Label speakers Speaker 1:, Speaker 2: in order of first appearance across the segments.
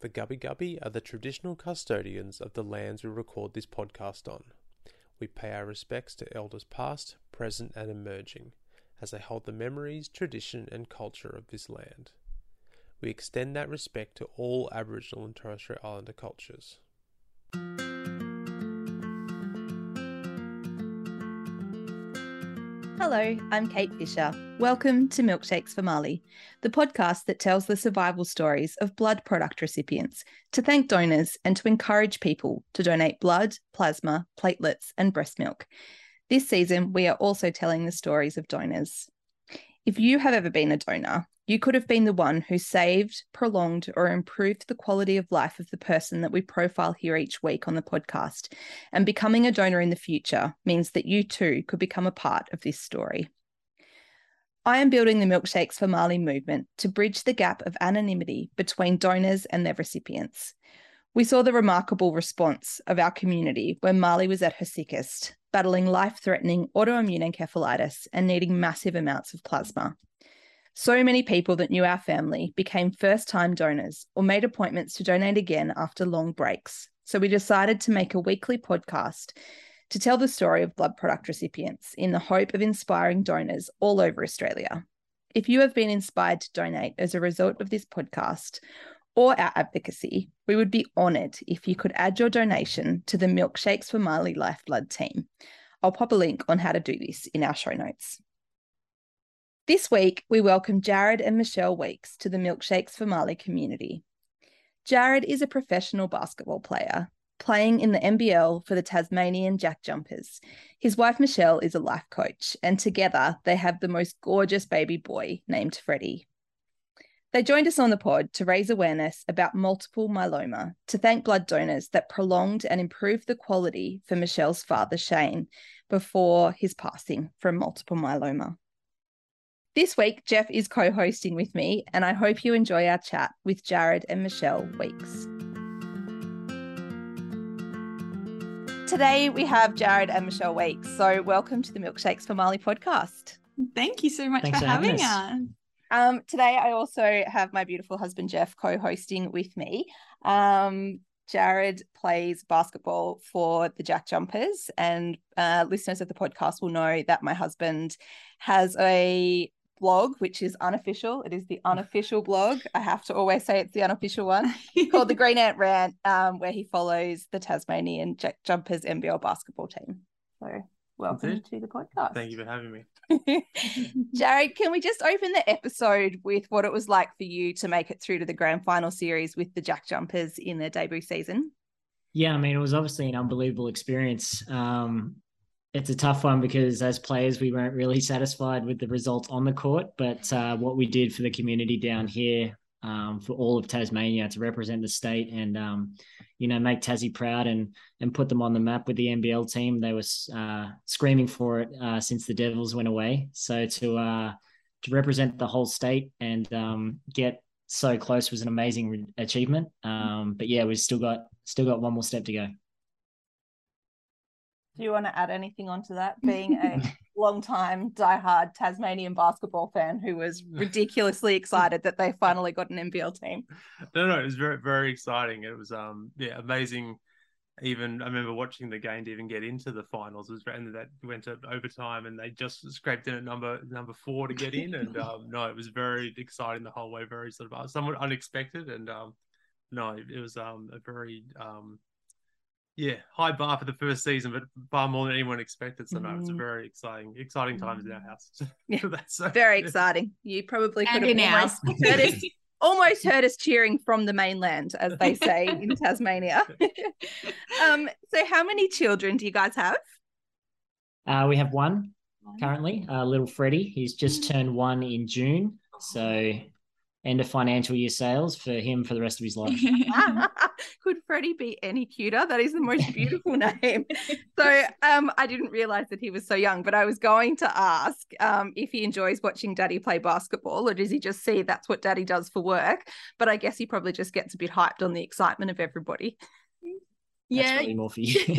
Speaker 1: The Gubbi Gubbi are the traditional custodians of the lands we record this podcast on. We pay our respects to elders past, present, and emerging, as they hold the memories, tradition, and culture of this land. We extend that respect to all Aboriginal and Torres Strait Islander cultures.
Speaker 2: Hello, I'm Kate Fisher. Welcome to Milkshakes for Marleigh, the podcast that tells the survival stories of blood product recipients to thank donors and to encourage people to donate blood, plasma, platelets, and breast milk. This season, we are also telling the stories of donors. If you have ever been a donor, you could have been the one who saved, prolonged, or improved the quality of life of the person that we profile here each week on the podcast. And becoming a donor in the future means that you too could become a part of this story. I am building the Milkshakes for Marleigh movement to bridge the gap of anonymity between donors and their recipients. We saw the remarkable response of our community when Marleigh was at her sickest, battling life threatening autoimmune encephalitis and needing massive amounts of plasma. So many people that knew our family became first time donors or made appointments to donate again after long breaks. So we decided to make a weekly podcast to tell the story of blood product recipients in the hope of inspiring donors all over Australia. If you have been inspired to donate as a result of this podcast or our advocacy, we would be honoured if you could add your donation to the Milkshakes for Marleigh Lifeblood team. I'll pop a link on how to do this in our show notes. This week, we welcome Jarrad and Michelle Weeks to the Milkshakes for Marleigh community. Jarrad is a professional basketball player, playing in the NBL for the Tasmanian Jack Jumpers. His wife, Michelle, is a life coach, and together they have the most gorgeous baby boy named Freddie. They joined us on the pod to raise awareness about multiple myeloma, to thank blood donors that prolonged and improved the quality for Michelle's father, Shane, before his passing from multiple myeloma. This week, Jeff is co hosting with me, and I hope you enjoy our chat with Jarrad and Michelle Weeks. Today, we have Jarrad and Michelle Weeks. So, welcome to the Milkshakes for Marleigh podcast.
Speaker 3: Thank you so much Thanks for, for having us. us.
Speaker 2: Um, today, I also have my beautiful husband, Jeff, co hosting with me. Um, Jarrad plays basketball for the Jack Jumpers, and uh, listeners of the podcast will know that my husband has a blog, which is unofficial. It is the unofficial blog. I have to always say it's the unofficial one called the Green Ant Rant, um, where he follows the Tasmanian Jack Jumpers NBL basketball team. So welcome to the podcast.
Speaker 1: Thank you for having me.
Speaker 2: Jarrad, can we just open the episode with what it was like for you to make it through to the grand final series with the Jack Jumpers in their debut season?
Speaker 4: Yeah, I mean, it was obviously an unbelievable experience. Um, it's a tough one because as players we weren't really satisfied with the results on the court but uh, what we did for the community down here um, for all of tasmania to represent the state and um, you know make tassie proud and and put them on the map with the nbl team. They were uh, screaming for it uh, since the devils went away. So to uh, to represent the whole state and um, get so close was an amazing achievement. Um, but yeah we've still got still got one more step to go
Speaker 2: do you want to add anything onto that? Being a long-time die-hard Tasmanian basketball fan who was ridiculously excited that they finally got an NBL team.
Speaker 1: No, no, it was very, very exciting. It was, um, yeah, amazing. Even I remember watching the game to even get into the finals. It was and that went to overtime, and they just scraped in at number number four to get in. And um, no, it was very exciting the whole way. Very sort of uh, somewhat unexpected, and um, no, it was um a very um yeah, high bar for the first season, but far more than anyone expected. So no, it's a mm. very exciting, exciting times in our house.
Speaker 2: Yeah, so, very exciting. You probably could have almost heard us, almost heard us cheering from the mainland, as they say in Tasmania. um, so how many children do you guys have?
Speaker 4: Uh, we have one currently, uh, little Freddie. He's just turned one in June. So end of financial year sales for him for the rest of his life.
Speaker 2: Could Freddie be any cuter? That is the most beautiful name. So um, I didn't realize that he was so young, but I was going to ask um, if he enjoys watching daddy play basketball or does he just see that's what daddy does for work? But I guess he probably just gets a bit hyped on the excitement of everybody.
Speaker 3: yeah.
Speaker 4: more for you.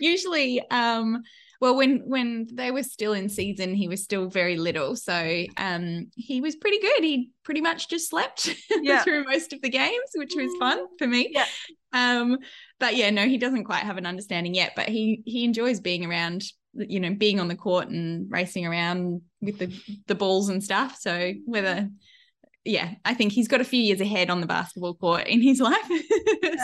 Speaker 3: Usually um well when when they were still in season he was still very little. So um he was pretty good. He pretty much just slept yeah. through most of the games which was fun for me.
Speaker 2: Yeah.
Speaker 3: Um but yeah no he doesn't quite have an understanding yet but he he enjoys being around you know being on the court and racing around with the the balls and stuff. So whether yeah, I think he's got a few years ahead on the basketball court in his life.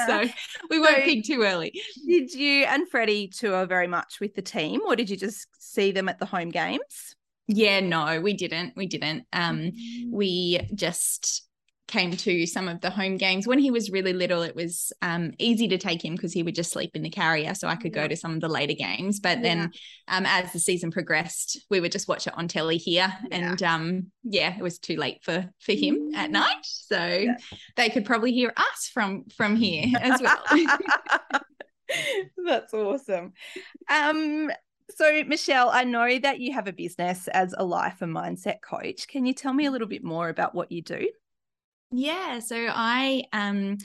Speaker 3: so we won't so too early.
Speaker 2: Did you and Freddie tour very much with the team, or did you just see them at the home games?
Speaker 3: Yeah, no, we didn't. We didn't. Um, mm-hmm. we just came to some of the home games when he was really little it was um, easy to take him because he would just sleep in the carrier so i could yeah. go to some of the later games but yeah. then um, as the season progressed we would just watch it on telly here yeah. and um, yeah it was too late for for him at mm. night so they could probably hear us from from here as well
Speaker 2: that's awesome um so, Michelle, I know that you have a business as a life and mindset coach. Can you tell me a little bit more about what you do?
Speaker 3: Yeah, so I um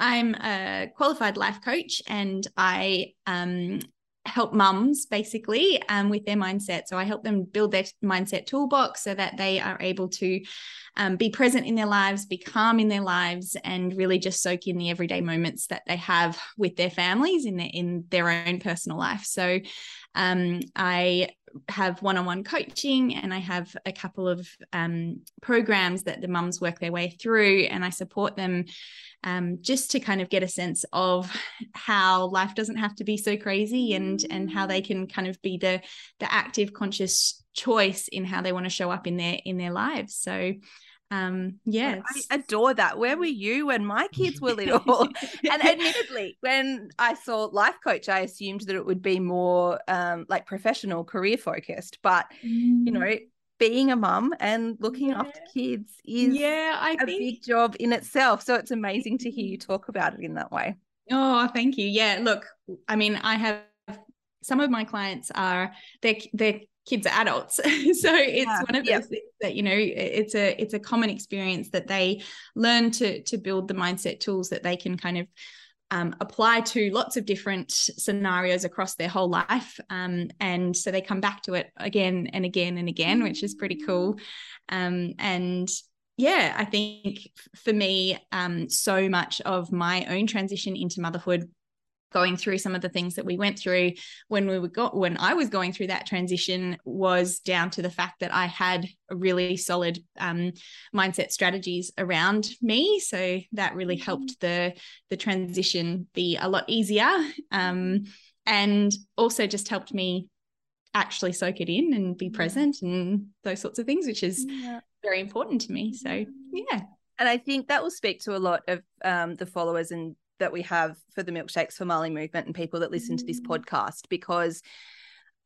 Speaker 3: I'm a qualified life coach and I um help mums basically um, with their mindset. So I help them build their mindset toolbox so that they are able to um, be present in their lives, be calm in their lives, and really just soak in the everyday moments that they have with their families in their in their own personal life. So um, I have one-on-one coaching and I have a couple of um, programs that the mums work their way through and I support them um, just to kind of get a sense of how life doesn't have to be so crazy and and how they can kind of be the the active conscious choice in how they want to show up in their in their lives. So um yeah
Speaker 2: i adore that. Where were you when my kids were little? And admittedly when i saw life coach i assumed that it would be more um like professional career focused. But mm. you know being a mum and looking yeah. after kids is
Speaker 3: yeah I
Speaker 2: a
Speaker 3: think...
Speaker 2: big job in itself. So it's amazing to hear you talk about it in that way.
Speaker 3: Oh thank you. Yeah look i mean i have some of my clients are they're they're kids are adults so it's yeah. one of those yeah. things that you know it's a it's a common experience that they learn to to build the mindset tools that they can kind of um, apply to lots of different scenarios across their whole life um, and so they come back to it again and again and again which is pretty cool um, and yeah i think for me um, so much of my own transition into motherhood going through some of the things that we went through when we were got when I was going through that transition was down to the fact that I had a really solid um, mindset strategies around me. So that really mm-hmm. helped the the transition be a lot easier, um, and also just helped me actually soak it in and be present and those sorts of things, which is yeah. very important to me. So mm-hmm. yeah.
Speaker 2: And I think that will speak to a lot of um, the followers and that we have for the milkshakes for Marleigh movement and people that listen to this mm. podcast because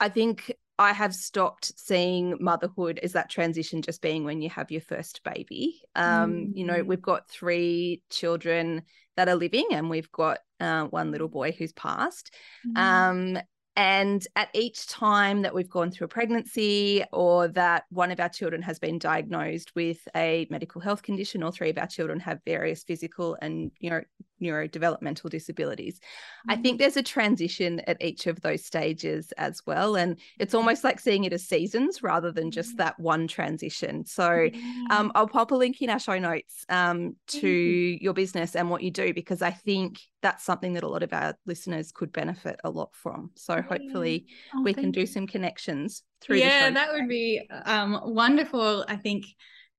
Speaker 2: I think I have stopped seeing motherhood as that transition just being when you have your first baby. Um, mm. You know, mm. we've got three children that are living, and we've got uh, one little boy who's passed. Mm. Um, and at each time that we've gone through a pregnancy or that one of our children has been diagnosed with a medical health condition, or three of our children have various physical and neuro, neurodevelopmental disabilities. Mm-hmm. I think there's a transition at each of those stages as well. And it's almost like seeing it as seasons rather than just mm. that one transition. So um, I'll pop a link in our show notes um, to your business and what you do, because I think that's something that a lot of our listeners could benefit a lot from. So hopefully oh, we can do some connections through.
Speaker 3: Yeah, that would be um, wonderful. I think,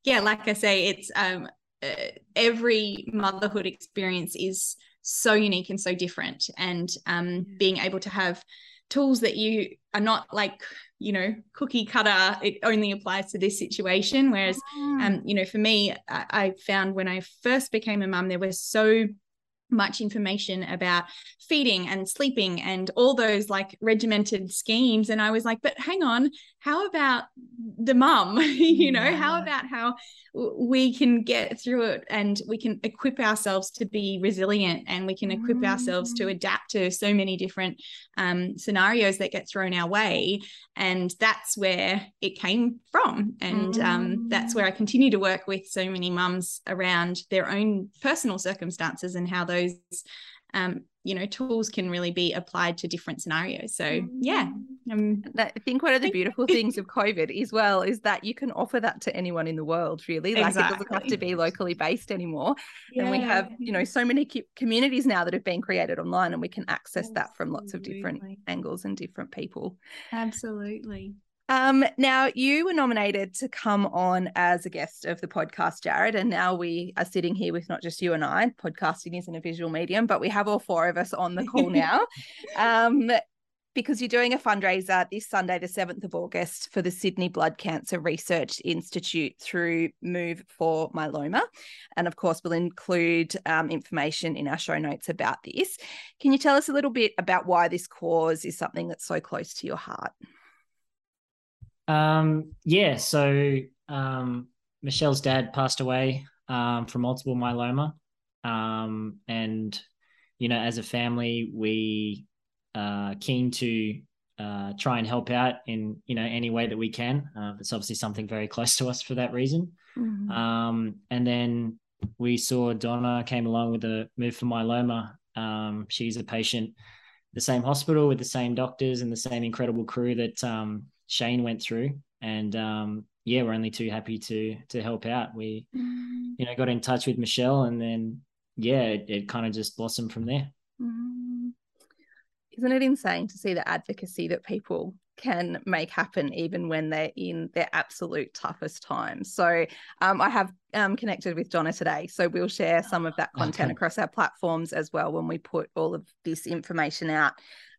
Speaker 3: yeah, like I say, it's um, uh, every motherhood experience is so unique and so different, and um, being able to have tools that you are not like you know cookie cutter it only applies to this situation. Whereas mm. um you know for me I, I found when i first became a mum there were so much information about feeding and sleeping and all those like regimented schemes and i was like but hang on how about the mum you know yeah. how about how we can get through it and we can equip ourselves to be resilient and we can equip mm. ourselves to mm. adapt to so many different um, scenarios that get thrown our way and that's where it came from and mm. um, that's where i continue to work with so many mums around their own personal circumstances and how those um, you know tools can really be applied to different scenarios so yeah um,
Speaker 2: i think one of the beautiful things of covid as well is that you can offer that to anyone in the world really like exactly. it doesn't have to be locally based anymore yeah. and we have you know so many communities now that have been created online and we can access Absolutely. that from lots of different angles and different people
Speaker 3: Absolutely.
Speaker 2: Um, now you were nominated to come on as a guest of the podcast, Jarrad, and now we are sitting here with not just you and I. Podcasting isn't a visual medium, but we have all four of us on the call now. um, because you're doing a fundraiser this Sunday, the 7th of August, for the Sydney Blood Cancer Research Institute through Move for Myeloma. And of course, we'll include um, information in our show notes about this. Can you tell us a little bit about why this cause is something that's so close to your heart?
Speaker 4: Um, yeah, so um, Michelle's dad passed away um, from multiple myeloma. Um, and, you know, as a family, we are keen to uh, try and help out in, you know, any way that we can. Uh, it's obviously something very close to us for that reason. Mm-hmm. Um, and then we saw Donna came along with a move for myeloma. Um, she's a patient the same hospital with the same doctors and the same incredible crew that um, Shane went through, and um, yeah, we're only too happy to to help out. We, mm. you know, got in touch with Michelle, and then yeah, it, it kind of just blossomed from there.
Speaker 2: Mm. Isn't it insane to see the advocacy that people can make happen even when they're in their absolute toughest times. So um, I have um, connected with Donna today. So we'll share some of that content okay. across our platforms as well when we put all of this information out.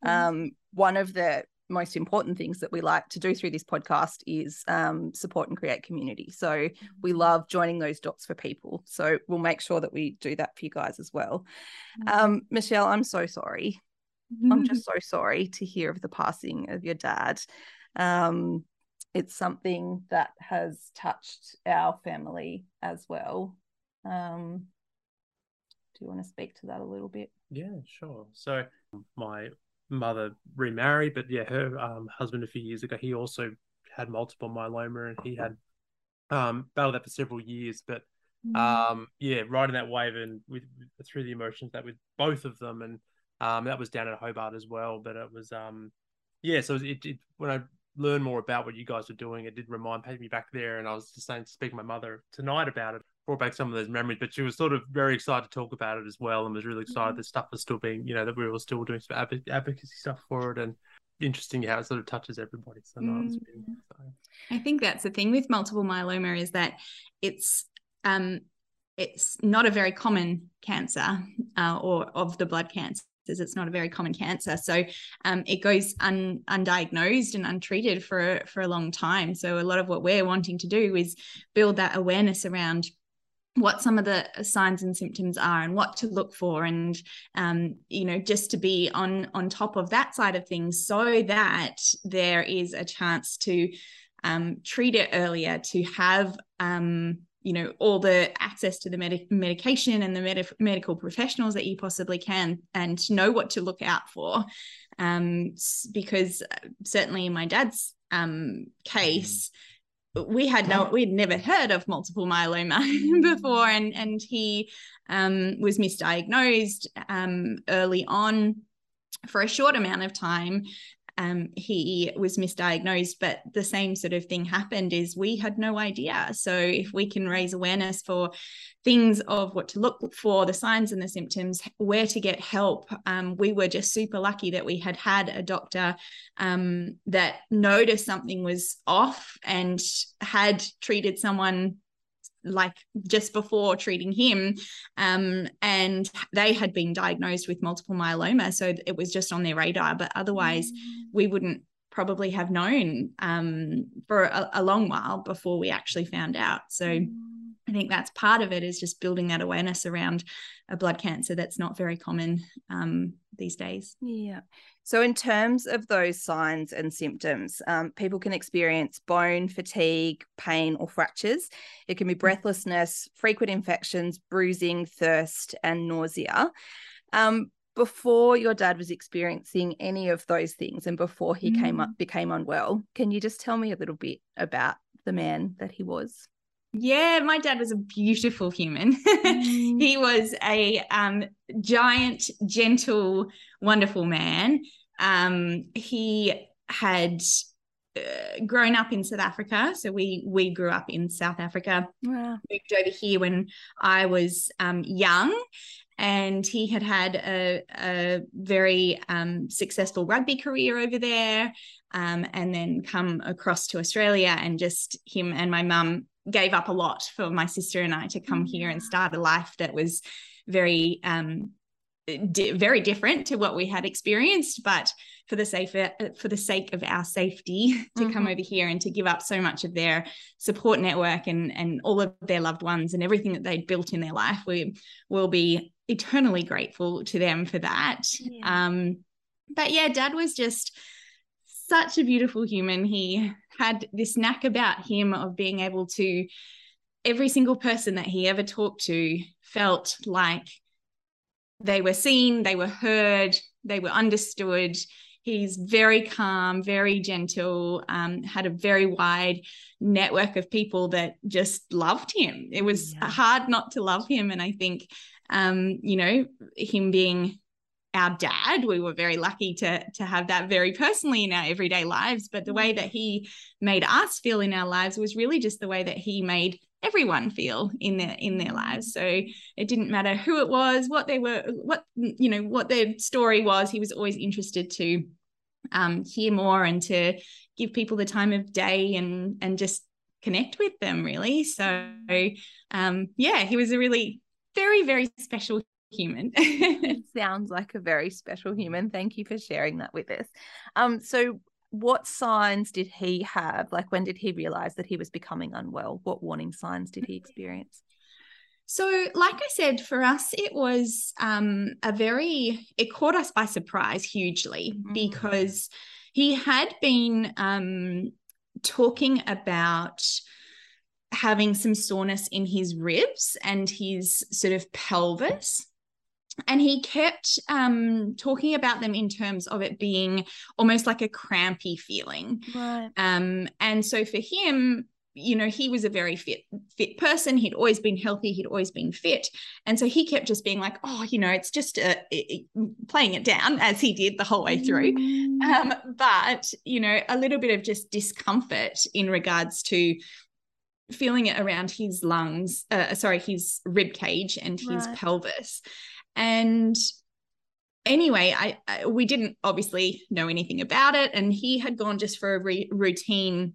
Speaker 2: Mm. Um, one of the most important things that we like to do through this podcast is um, support and create community. So we mm-hmm. love joining those dots for people. So we'll make sure that we do that for you guys as well. Mm-hmm. Um, Michelle, I'm so sorry. I'm just so sorry to hear of the passing of your dad. Um, it's something that has touched our family as well. Um, do you want to speak to that a little bit?
Speaker 1: Yeah, sure. So my mother remarried, but yeah, her um, husband a few years ago, he also had multiple myeloma and he had um, battled that for several years. But mm. um, yeah, riding that wave and with, with, through the emotions that with both of them, and um, that was down at Hobart as well. But it was um, yeah, so it, it when I learned more about what you guys were doing, it did remind me back there, and I was just saying to speak to my mother tonight about it brought back some of those memories. But she was sort of very excited to talk about it as well, and was really excited mm-hmm. that stuff was still being, you know, that we were still doing some advocacy stuff for it, and interesting how it sort of touches everybody. So, mm.
Speaker 3: so. I think that's the thing with multiple myeloma is that it's um it's not a very common cancer uh, or of the blood cancers. It's not a very common cancer, so um, it goes un, undiagnosed and untreated for for a long time. So a lot of what we're wanting to do is build that awareness around what some of the signs and symptoms are and what to look for and um, you know just to be on on top of that side of things so that there is a chance to um, treat it earlier to have um, you know all the access to the med- medication and the med- medical professionals that you possibly can and to know what to look out for um, because uh, certainly in my dad's um, case we had no we had never heard of multiple myeloma before and and he um, was misdiagnosed um, early on for a short amount of time um, he was misdiagnosed but the same sort of thing happened is we had no idea. So if we can raise awareness for things of what to look for the signs and the symptoms where to get help um, we were just super lucky that we had had a doctor um, that noticed something was off and had treated someone like just before treating him um, and they had been diagnosed with multiple myeloma so it was just on their radar but otherwise mm. we wouldn't probably have known um, for a, a, long while before we actually found out so mm. I think that's part of it is just building that awareness around a blood cancer that's not very common um, these days
Speaker 2: yeah so, in terms of those signs and symptoms, um, people can experience bone fatigue, pain, or fractures. It can be mm. breathlessness, frequent infections, bruising, thirst, and nausea. Um, before your dad was experiencing any of those things and before he mm. came up became unwell, can you just tell me a little bit about the man that he was?
Speaker 3: Yeah, my dad was a beautiful human. Mm. he was a um, giant, gentle, wonderful man. Um, he had uh, grown up in South Africa, so we we grew up in South Africa. Wow. Moved over here when I was um, young, and he had had a, a very um, successful rugby career over there, um, and then come across to Australia, and just him and my mum gave up a lot for my sister and I to come here and start a life that was very um, di- very different to what we had experienced but for the sake for the sake of our safety to mm-hmm. come over here and to give up so much of their support network and and all of their loved ones and everything that they'd built in their life we will be eternally grateful to them for that yeah. um but yeah dad was just such a beautiful human he had this knack about him of being able to every single person that he ever talked to felt like they were seen, they were heard, they were understood. He's very calm, very gentle, um, had a very wide network of people that just loved him. It was yeah. hard not to love him. And I think, um, you know, him being our dad, we were very lucky to, to have that very personally in our everyday lives. But the way mm. that he made us feel in our lives was really just the way that he made everyone feel in their in their lives so it didn't matter who it was what they were what you know what their story was he was always interested to um, hear more and to give people the time of day and and just connect with them really so um, yeah he was a really very very special human It
Speaker 2: sounds like a very special human thank you for sharing that with us um so what signs did he have? Like, when did he realize that he was becoming unwell? What warning signs did he experience?
Speaker 3: So, like I said, for us, it was um, a very, it caught us by surprise hugely mm-hmm. because he had been um, talking about having some soreness in his ribs and his sort of pelvis and he kept um, talking about them in terms of it being almost like a crampy feeling. Right. Um, and so for him, you know, he was a very fit fit person. He'd always been healthy. He'd always been fit, and so he kept just being like, "Oh, you know, it's just a, it, playing it down as he did the whole way through." Mm. Um, but you know, a little bit of just discomfort in regards to feeling it around his lungs, uh, sorry, his rib cage and his right. pelvis. And anyway, I, I, we didn't obviously know anything about it, and he had gone just for a re- routine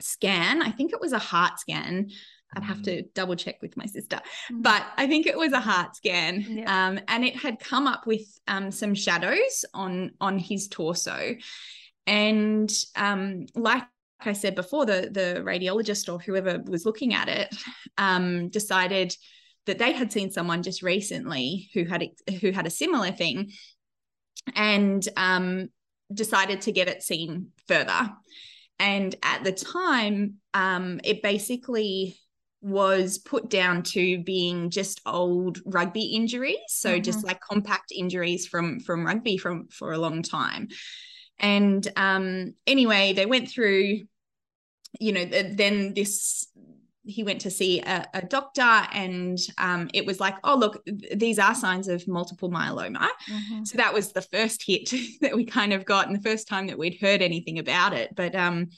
Speaker 3: scan. I think it was a heart scan. I'd have to mm. double check with my sister, mm. but I think it was a heart scan, yeah. um, and it had come up with um, some shadows on on his torso, and um, like I said before, the the radiologist or whoever was looking at it um, decided that they had seen someone just recently who had who had a similar thing and um, decided to get it seen further. And at the time um, it basically was put down to being just old rugby injuries. So mm-hmm. just like compact injuries from from rugby from for a long time. And um anyway they went through you know then this he went to see a, a doctor and um, it was like oh look these are signs of multiple myeloma. Mm-hmm. so that was the first hit that we kind of got and the first time that we'd heard anything about it. But um,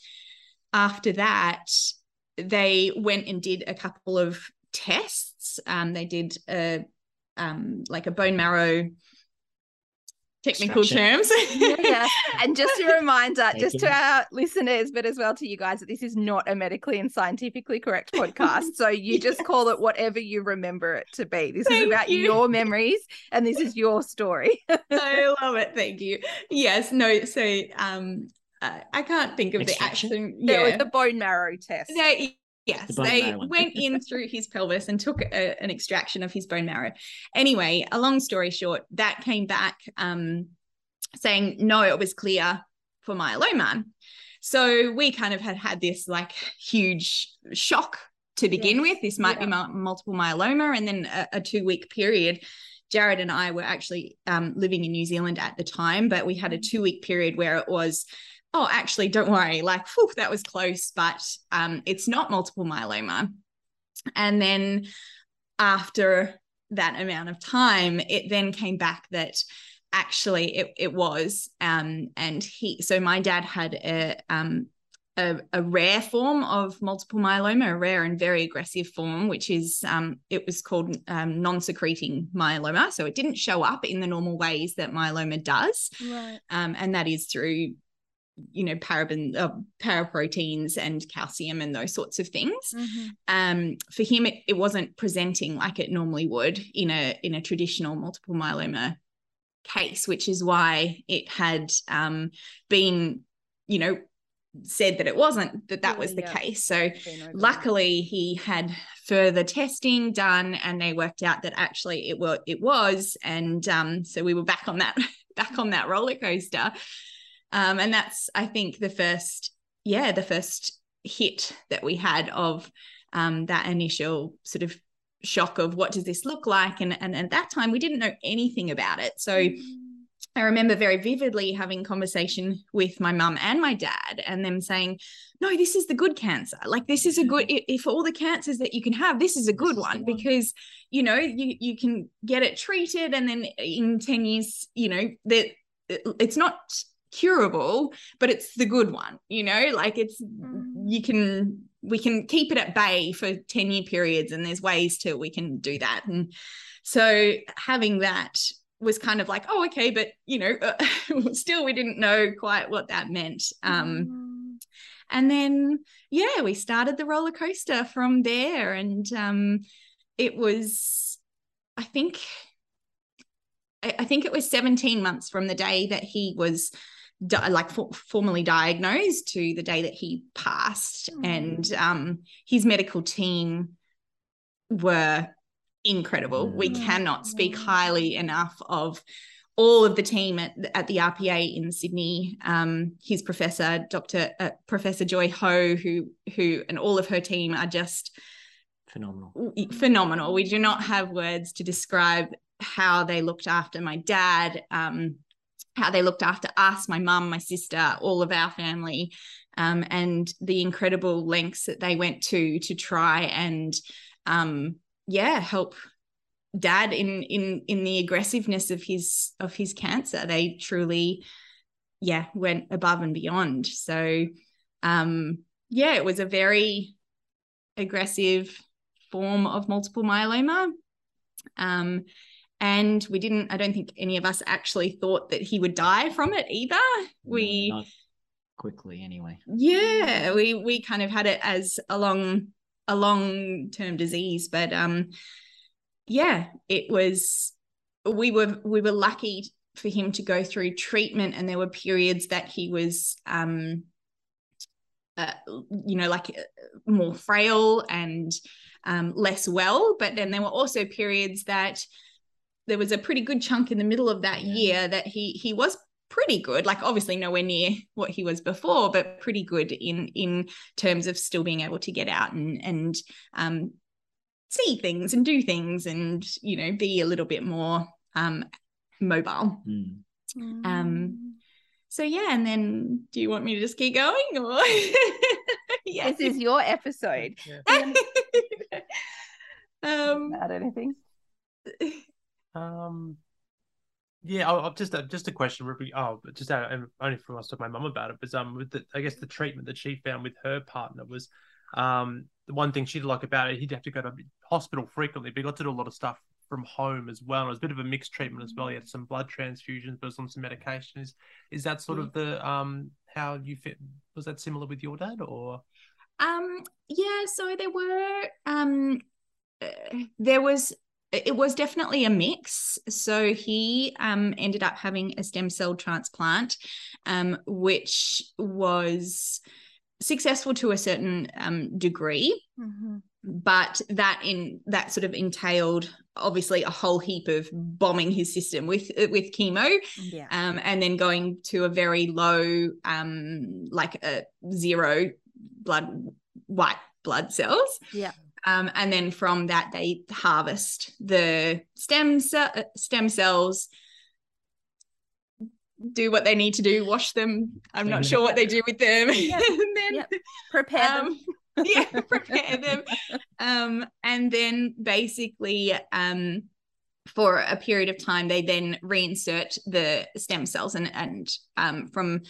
Speaker 3: after that they went and did a couple of tests. Um, they did a um, like a bone marrow technical terms.
Speaker 2: yeah, yeah, And just a reminder, Thank just you. to our listeners, but as well to you guys, that this is not a medically and scientifically correct podcast. So you yes. just call it whatever you remember it to be. This Thank is about you. your memories and this is your story.
Speaker 3: I love it. Thank you. Yes. No. So um uh, I can't think of the action.
Speaker 2: Yeah, was the bone marrow test.
Speaker 3: They, Yes, the they went in through his pelvis and took a, an extraction of his bone marrow. Anyway, a long story short, that came back um, saying no, it was clear for myeloma. So we kind of had had this like huge shock to begin yes. with. This might yeah. be multiple myeloma, and then a, a two week period. Jarrad and I were actually um, living in New Zealand at the time, but we had a mm. two week period where it was oh, actually, don't worry, like, whew, that was close, but um, it's not multiple myeloma. And then after that amount of time, it then came back that actually it, it was um and he so my dad had a um a, a, rare form of multiple myeloma, a rare and very aggressive form, which is um, it was called um, non-secreting myeloma. So it didn't show up in the normal ways that myeloma does,
Speaker 2: right.
Speaker 3: um, and that is through you know paraben uh, paraproteins and calcium and those sorts of things. Mm-hmm. um for him it, it wasn't presenting like it normally would in a in a traditional multiple myeloma case which is why it had um been you know said that it wasn't that that was the yeah. case. So luckily he had further testing done and they worked out that actually it was it was. And um, so we were back on that back on that roller coaster um, and that's i think the first yeah the first hit that we had of um, that initial sort of shock of what does this look like and, and at that time we didn't know anything about it so mm I remember very vividly having conversation with my mum and my dad and them saying, no, this is the good cancer. Like this is a good, mm-hmm. if all the cancers that you can have, this is a good one, one because, you know, you, you can get it treated and then in 10 years, you know, that it's not curable, but it's the good one, you know, like it's, mm. you can, we can keep it at bay for 10 year periods and there's ways to, we can do that. And so having that was kind of like, oh, okay, but you know, uh, still we didn't know quite what that meant. Um, mm. And then, yeah, we started the roller coaster from there, and um, it was, I think, I, think it was 17 months from the day that he was. Di- like for- formally diagnosed to the day that he passed mm. and um, his medical team were incredible. We mm. cannot speak highly enough of all of the team at, at the RPA in Sydney. Um, his professor, Dr. Uh, professor Joy Ho, who who and all of her team are just
Speaker 4: phenomenal.
Speaker 3: Phenomenal. We do not have words to describe how they looked after my dad, um, how they looked after us, my mum, my sister, all of our family, um, and the incredible lengths that they went to to try and um, yeah help dad in in in the aggressiveness of his of his cancer. They truly yeah went above and beyond. So um yeah it was a very aggressive form of multiple myeloma. Um and we didn't i don't think any of us actually thought that he would die from it either. We
Speaker 4: Not quickly anyway.
Speaker 3: Yeah we we kind of had it as a long a long term disease but um yeah it was we were we were lucky for him to go through treatment and there were periods that he was um uh, you know like uh, more frail and um, less well but then there were also periods that there was a pretty good chunk in the middle of that yeah. year that he he was pretty good like obviously nowhere near what he was before but pretty good in in terms of still being able to get out and and um, see things and do things and you know be a little bit more um, mobile mm. um so yeah and then do you want me to just keep going or
Speaker 2: yeah this is your episode
Speaker 1: yeah.
Speaker 2: um add anything
Speaker 1: um yeah, I'll, I'll just uh, just a question. Ruby. Oh, just only from us to my mum about it, but um, with the, I guess the treatment that she found with her partner was, um, the one thing she'd like about it, he'd have to go to hospital frequently, but he got to do a lot of stuff from home as well. It was a bit of a mixed treatment as well. He had some blood transfusions, but on some medications. Is that sort of the um how you fit? Was that similar with your dad or?
Speaker 3: Um. Yeah. So there were um. Uh, there was it was definitely a mix. So he um, ended up having a stem cell transplant, um, which was successful to a certain um, degree. Mm-hmm. But that in that sort of entailed obviously a whole heap of bombing his system with with chemo,
Speaker 2: yeah.
Speaker 3: Um, and then going to a very low, um, like a zero blood white blood cells.
Speaker 2: Yeah.
Speaker 3: Um, and then from that, they harvest the stem ce- stem cells, do what they need to do, wash them. I'm not sure what they do with them.
Speaker 2: Yep. then yep. prepare um,
Speaker 3: them. yeah, prepare them. Um, and then basically, um, for a period of time, they then reinsert the stem cells. And, and um, from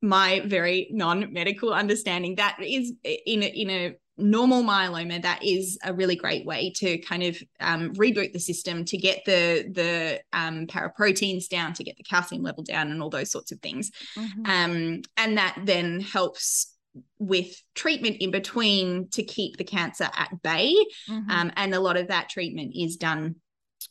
Speaker 3: my very non-medical understanding, that is in a, in a normal myeloma, that is a really great way to kind of um, reboot the system to get the the um, paraproteins down, to get the calcium level down, and all those sorts of things. Mm-hmm. Um, and that then helps with treatment in between to keep the cancer at bay. Mm-hmm. Um, and a lot of that treatment is done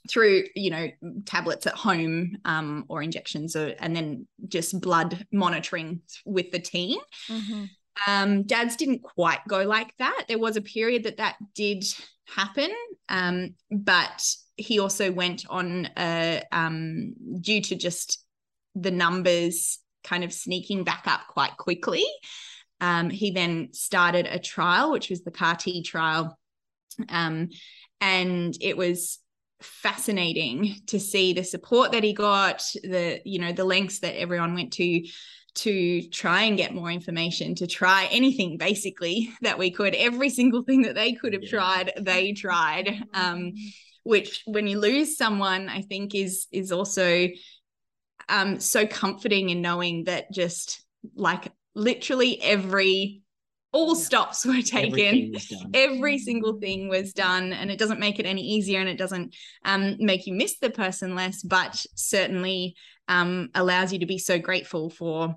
Speaker 3: through you know tablets at home um, or injections or, and then just blood monitoring with the team mm-hmm. Um, dad's didn't quite go like that. There was a period that that did happen um, but he also went on a, um, due to just the numbers kind of sneaking back up quite quickly. Um, he then started a trial which was the CAR T trial. Um, and it was fascinating to see the support that he got the you know the lengths that everyone went to to try and get more information to try anything basically that we could. Every single thing that they could have yeah. tried they tried. Um, which when you lose someone i think is is also um, so comforting in knowing that just like literally every all stops were taken. Every single thing was done and it doesn't make it any easier and it doesn't um, make you miss the person less but certainly um, allows you to be so grateful for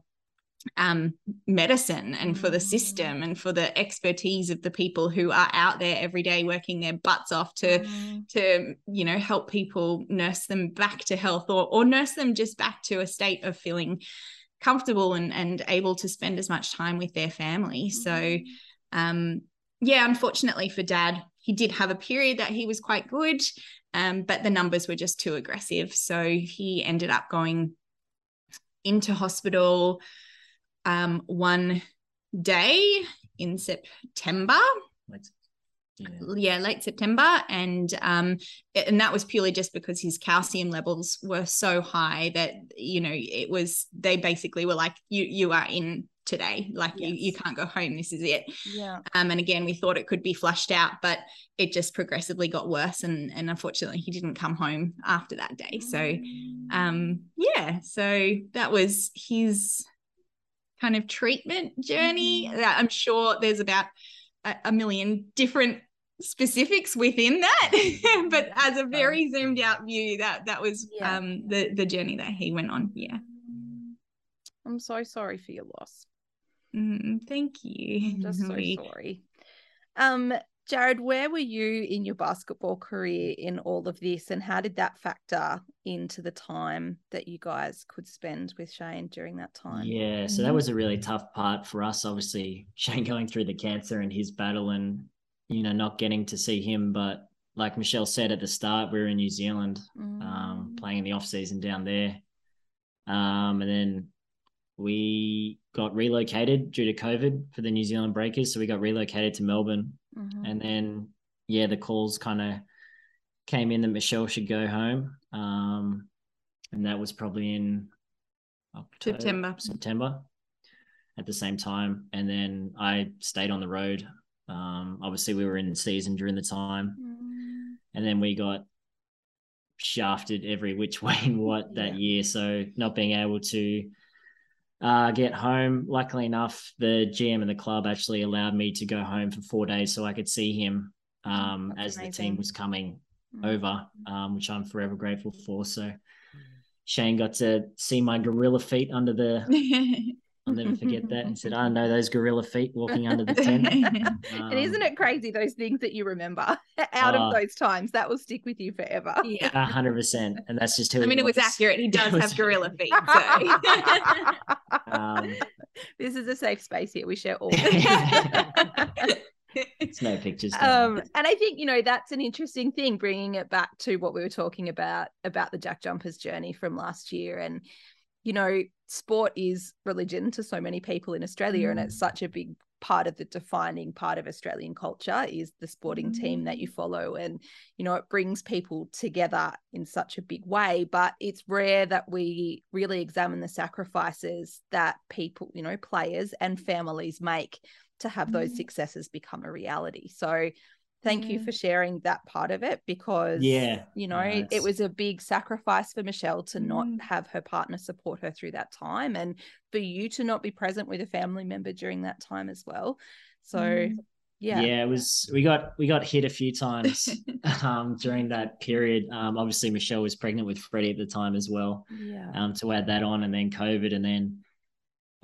Speaker 3: um, medicine and for the system mm. and for the expertise of the people who are out there every day working their butts off to mm. to you know help people nurse them back to health or or nurse them just back to a state of feeling comfortable and and able to spend as much time with their family. So um yeah, unfortunately for dad, he did have a period that he was quite good, um, but the numbers were just too aggressive. So he ended up going into hospital um, one day in September yeah. yeah. late September, and um, and that was purely just because his calcium levels were so high that you know it was they basically were like you you are in today like yes. you, you can't go home this is it
Speaker 2: yeah
Speaker 3: um and again we thought it could be flushed out but it just progressively got worse and and unfortunately he didn't come home after that day so mm. um yeah so that was his kind of treatment journey mm. i'm sure there's about a, a million different specifics within that but as a very zoomed out view that that was yeah. um the the journey that he went on yeah
Speaker 2: i'm so sorry for your loss.
Speaker 3: Mm, thank you.
Speaker 2: I'm just so sorry. Um jarrad where were you in your basketball career in all of this and how did that factor into the time that you guys could spend with shane during that time
Speaker 4: yeah so that was a really tough part for us obviously shane going through the cancer and his battle and you know, not getting to see him. But like Michelle said at the start, we were in New Zealand, mm. um, playing in the off season down there. Um, and then we got relocated due to COVID for the New Zealand Breakers. So we got relocated to Melbourne. Mm-hmm. And then, yeah, the calls kind of came in that Michelle should go home. Um, and that was probably in
Speaker 3: October, September.
Speaker 4: September at the same time. And then I stayed on the road um, obviously, we were in season during the time, mm. and then we got shafted every which way and what that year. So not being able to uh, get home. Luckily enough, the GM and the club actually allowed me to go home for four days so I could see him um, as amazing. the team was coming mm. over, um, which I'm forever grateful for. So Shane got to see my gorilla feet under the I'll never forget that. And said, I know those gorilla feet walking under the tent. Um,
Speaker 2: and isn't it crazy those things that you remember out uh, of those times that will stick with you forever?
Speaker 4: Yeah, hundred percent. And that's just who.
Speaker 3: I mean, it was. was. accurate. He does have gorilla feet. So.
Speaker 2: um, this is a safe space here. We share all.
Speaker 4: it's no pictures.
Speaker 2: Um, and I think you know that's an interesting thing, bringing it back to what we were talking about about the Jack Jumpers journey from last year, and you know, sport is religion to so many people in Australia, mm. and it's mm. such a big part of the defining part of Australian culture is the sporting mm. team that you mm. follow. And, you know, it brings people together in such a big way. But it's rare that we really examine the sacrifices that people, you know, players and families make to have those mm. successes become a reality. So thank you for sharing that part of it because
Speaker 4: yeah
Speaker 2: you know no, it was a big sacrifice for michelle to not mm. have her partner support her through that time and for you to not be present with a family member during that time as well. So mm. yeah.
Speaker 4: Yeah it was we got we got hit a few times um, during that period. Um, obviously michelle was pregnant with freddie at the time as well
Speaker 2: yeah.
Speaker 4: um, to add that on and then covid and then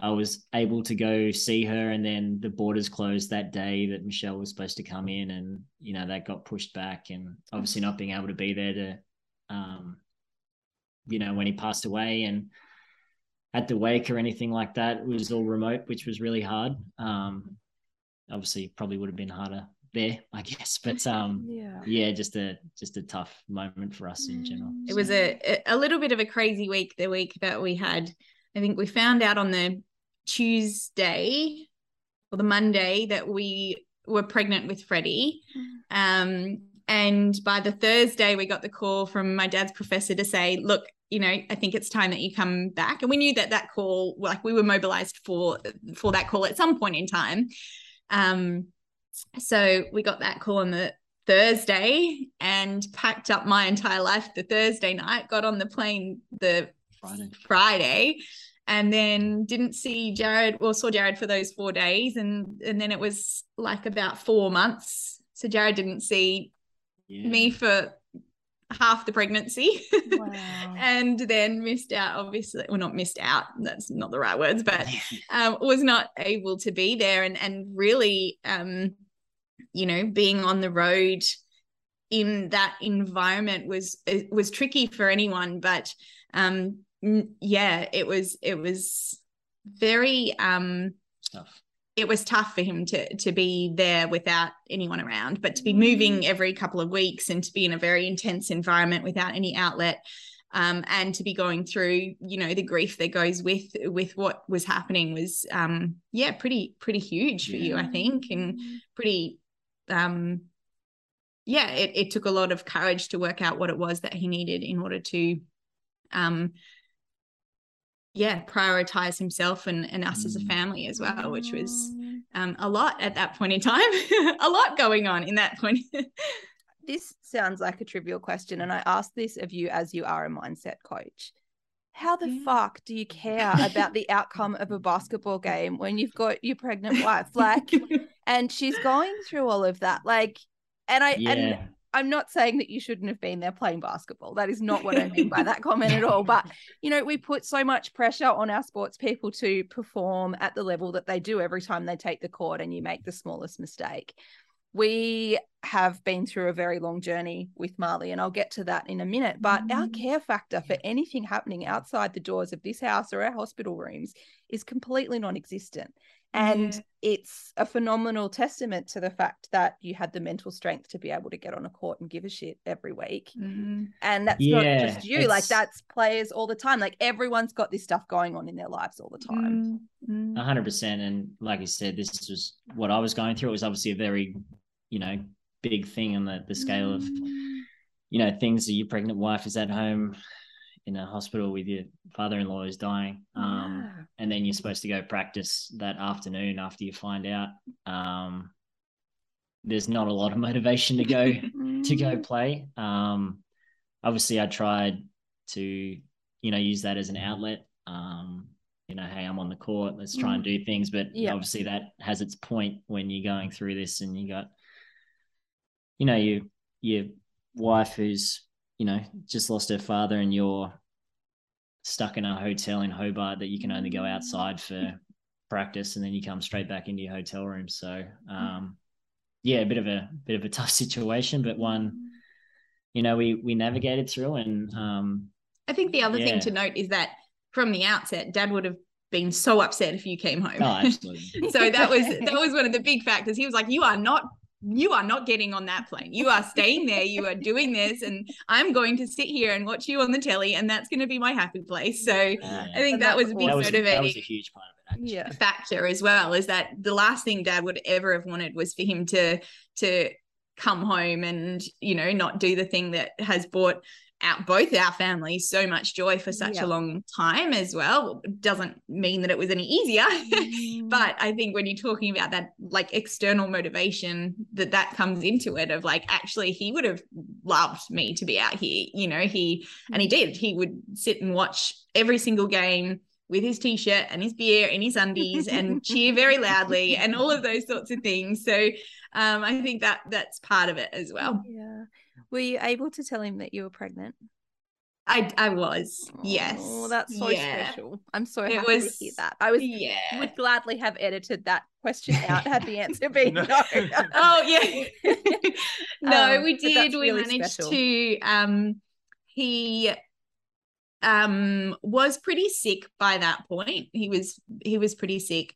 Speaker 4: I was able to go see her, and then the borders closed that day that Michelle was supposed to come in, and you know that got pushed back, and obviously not being able to be there to, um, you know, when he passed away, and at the wake or anything like that, it was all remote, which was really hard. Um, obviously, probably would have been harder there, I guess, but um,
Speaker 2: yeah,
Speaker 4: yeah, just a just a tough moment for us in general.
Speaker 3: It was a a little bit of a crazy week. The week that we had. I think we found out on the Tuesday or the Monday that we were pregnant with Freddie. Um, and by the Thursday, we got the call from my dad's professor to say, look, you know, I think it's time that you come back. And we knew that that call, like we were mobilized for for that call at some point in time. Um, so we got that call on the Thursday and packed up my entire life the Thursday night, got on the plane the Friday. Friday and then didn't see Jarrad well saw Jarrad for those four days and and then it was like about four months so Jarrad didn't see yeah. me for half the pregnancy wow. and then missed out obviously well not missed out that's not the right words but um, was not able to be there and and really um you know being on the road in that environment was was tricky for anyone but um yeah, it was it was very um
Speaker 4: tough.
Speaker 3: It was tough for him to to be there without anyone around, but to be moving mm. every couple of weeks and to be in a very intense environment without any outlet. Um, and to be going through, you know, the grief that goes with with what was happening was, um, yeah, pretty pretty huge for yeah. you, I think, and pretty, um, yeah, it, it took a lot of courage to work out what it was that he needed in order to, um, yeah prioritize himself and, and us as a mm. family as well which was um, a lot at that point in time a lot going on in that point
Speaker 2: this sounds like a trivial question and i ask this of you as you are a mindset coach how the yeah. fuck do you care about the outcome of a basketball game when you've got your pregnant wife like and she's going through all of that like and i yeah. and I'm not saying that you shouldn't have been there playing basketball. That is not what I mean by that comment at all. But, you know, we put so much pressure on our sports people to perform at the level that they do every time they take the court and you make the smallest mistake. We have been through a very long journey with Marleigh, and I'll get to that in a minute. But mm. our care factor for anything happening outside the doors of this house or our hospital rooms is completely non existent. And yeah. it's a phenomenal testament to the fact that you had the mental strength to be able to get on a court and give a shit every week.
Speaker 3: Mm-hmm.
Speaker 2: And that's yeah, not just you, it's... like that's players all the time. Like everyone's got this stuff going on in their lives all the time.
Speaker 3: Mm-hmm.
Speaker 4: A hundred percent. And like I said, this was what I was going through. It was obviously a very, you know, big thing on the, the scale of, mm. you know, things that your pregnant wife is at home in a hospital with your father-in-law is dying um, yeah. and then you're supposed to go practice that afternoon after you find out um, there's not a lot of motivation to go to go mm. play um, obviously i tried to you know use that as an outlet um, you know hey i'm on the court let's try and mm. do things but yeah. obviously that has its point when you're going through this and you got you know you your wife who's you know, just lost her father and you're stuck in a hotel in Hobart that you can only go outside for practice and then you come straight back into your hotel room. So um yeah, a bit of a bit of a tough situation, but one, you know, we we navigated through and um
Speaker 3: I think the other yeah. thing to note is that from the outset, dad would have been so upset if you came home.
Speaker 4: Oh, absolutely.
Speaker 3: so that was that was one of the big factors. He was like, "You are not you are not getting on that plane. You are staying there. You are doing this, and I'm going to sit here and watch you on the telly, and that's going to be my happy place. So yeah. I think that was a big that was, motivating.
Speaker 4: That was a huge part of
Speaker 3: it. Yeah. Factor as well is that the last thing Dad would ever have wanted was for him to to come home and you know not do the thing that has brought our both our families so much joy for such a long time as well. Doesn't mean that it was any easier,
Speaker 2: Mm.
Speaker 3: but I think when you're talking about that like external motivation that that comes into it of like actually he would have loved me to be out here, you know, he and he did. He would sit and watch every single game with his t-shirt and his beer and his undies and cheer very loudly and all of those sorts of things. So um, I think that that's part of it as well.
Speaker 2: Yeah. Were you able to tell him that you were pregnant?
Speaker 3: I I was yes.
Speaker 2: Oh, that's so
Speaker 3: Yeah.
Speaker 2: special. I'm so
Speaker 3: It
Speaker 2: happy
Speaker 3: was-
Speaker 2: to hear that. I was
Speaker 3: Yeah.
Speaker 2: would gladly have edited that question out had the answer been no.
Speaker 1: No.
Speaker 3: oh yeah. no,
Speaker 2: Um,
Speaker 3: we did. We
Speaker 2: really
Speaker 3: managed
Speaker 2: special.
Speaker 3: to um he um was pretty sick by that point. He was he was pretty sick.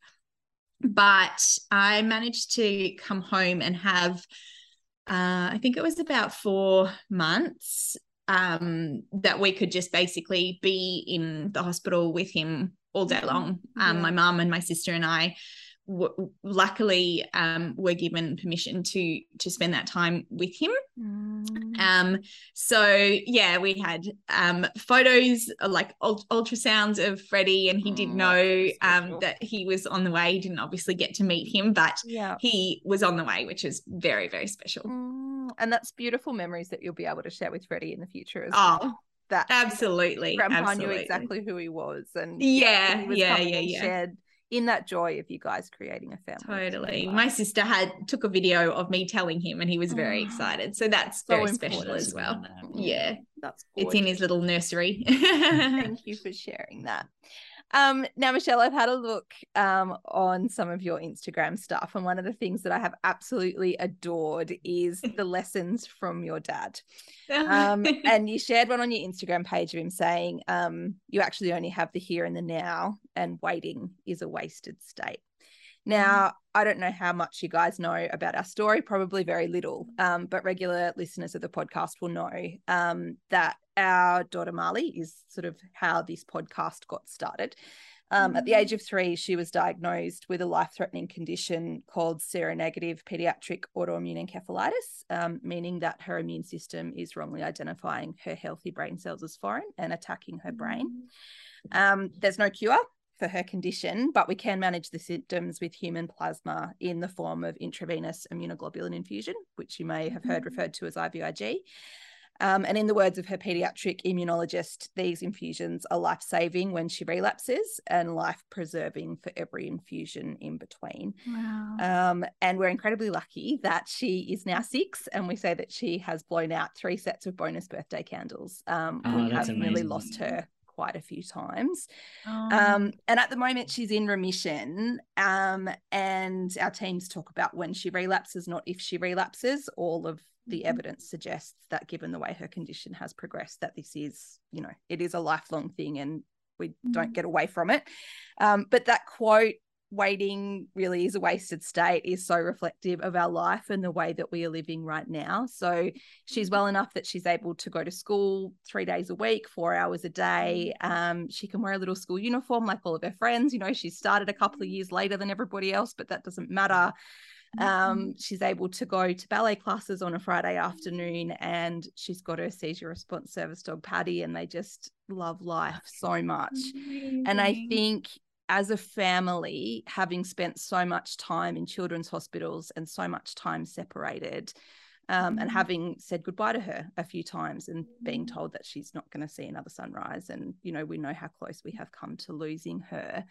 Speaker 3: But I managed to come home and have uh I think it was about 4 months um that we could just basically be in the hospital with him all day long. Um
Speaker 2: Yeah.
Speaker 3: my mum and my sister and I w- luckily um were given permission to to spend that time with him
Speaker 2: Mm.
Speaker 3: Um so yeah we had um photos uh, like ult- ultrasounds of freddie and he did
Speaker 2: Oh,
Speaker 3: know um that he was on the way he didn't obviously get to meet him but
Speaker 2: Yeah.
Speaker 3: he was on the way which is very very special
Speaker 2: Mm, And that's beautiful memories that you'll be able to share with Freddie in the future as well.
Speaker 3: oh
Speaker 2: That
Speaker 3: absolutely
Speaker 2: Grandpa
Speaker 3: absolutely.
Speaker 2: knew exactly who he was and
Speaker 3: Yeah, yeah, yeah, yeah.
Speaker 2: shared in that joy of you guys creating a family.
Speaker 3: Totally. My sister had took a video of me telling him and he was very
Speaker 2: Oh,
Speaker 3: excited. So that's
Speaker 2: so
Speaker 3: very special as well. Yeah.
Speaker 2: That's
Speaker 3: It's in his little nursery.
Speaker 2: Thank you for sharing that. Um, now, Michelle, I've had a look um, on some of your Instagram stuff, and one of the things that I have absolutely adored is the lessons from your dad. Um, and you shared one on your Instagram page of him saying, um, "You actually only have the here and the now, and waiting is a wasted state." Now, I don't know how much you guys know about our story, probably very little, um, but regular listeners of the podcast will know um, that our daughter Marleigh is sort of how this podcast got started. Um, At the age of three, she was diagnosed with a life threatening condition called seronegative pediatric autoimmune encephalitis, um, meaning that her immune system is wrongly identifying her healthy brain cells as foreign and attacking her brain. Um, there's no cure for her condition, but we can manage the symptoms with human plasma in the form of intravenous immunoglobulin infusion, which you may have heard
Speaker 3: Mhm.
Speaker 2: referred to as IVIG. Um, and in the words of her pediatric immunologist, these infusions are life saving when she relapses and life preserving for every infusion in between.
Speaker 3: Wow.
Speaker 2: Um, and we're incredibly lucky that she is now six, and we say that she has blown out three sets of bonus birthday candles. Um,
Speaker 4: Oh,
Speaker 2: we
Speaker 4: that's
Speaker 2: have nearly
Speaker 4: amazing.
Speaker 2: lost her quite a few times.
Speaker 3: Oh.
Speaker 2: Um, and at the moment, she's in remission. Um, and our teams talk about when she relapses, not if she relapses. All of the
Speaker 3: Mhm.
Speaker 2: evidence suggests that, given the way her condition has progressed, that this is, you know, it is a lifelong thing, and we don't
Speaker 3: Mhm.
Speaker 2: get away from it. Um, but that quote, waiting really is a wasted state, is so reflective of our life and the way that we are living right now. So she's mm-hmm. well enough that she's able to go to school three days a week, four hours a day. Mm-hmm. Um, she can wear a little school uniform like all of her friends. You know, she started a couple of mm-hmm. years later than everybody else, but that doesn't matter. Um, she's able to go to ballet classes on a Friday afternoon, and she's got her seizure response service dog Patty, and they just love life so much. And I think as a family, having spent so much time in children's hospitals and so much time separated, um, and
Speaker 3: Mhm.
Speaker 2: having said goodbye to her a few times and being
Speaker 3: Mhm.
Speaker 2: told that she's not going to see another sunrise, and you know, we know how close we have come to losing her.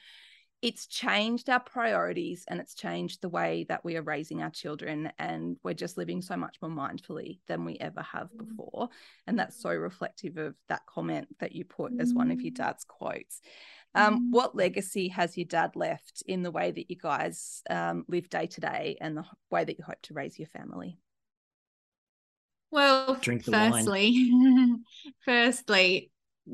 Speaker 2: It's changed our priorities and it's changed the way that we are raising our children, and we're just living so much more mindfully than we ever have
Speaker 3: Mm.
Speaker 2: before. And that's so reflective of that comment that you put as one of your dad's quotes. Um,
Speaker 3: Mm.
Speaker 2: what legacy has your dad left in the way that you guys um, live day to day and the way that you hope to raise your family?
Speaker 3: Well,
Speaker 4: Drink the wine.
Speaker 3: firstly, firstly,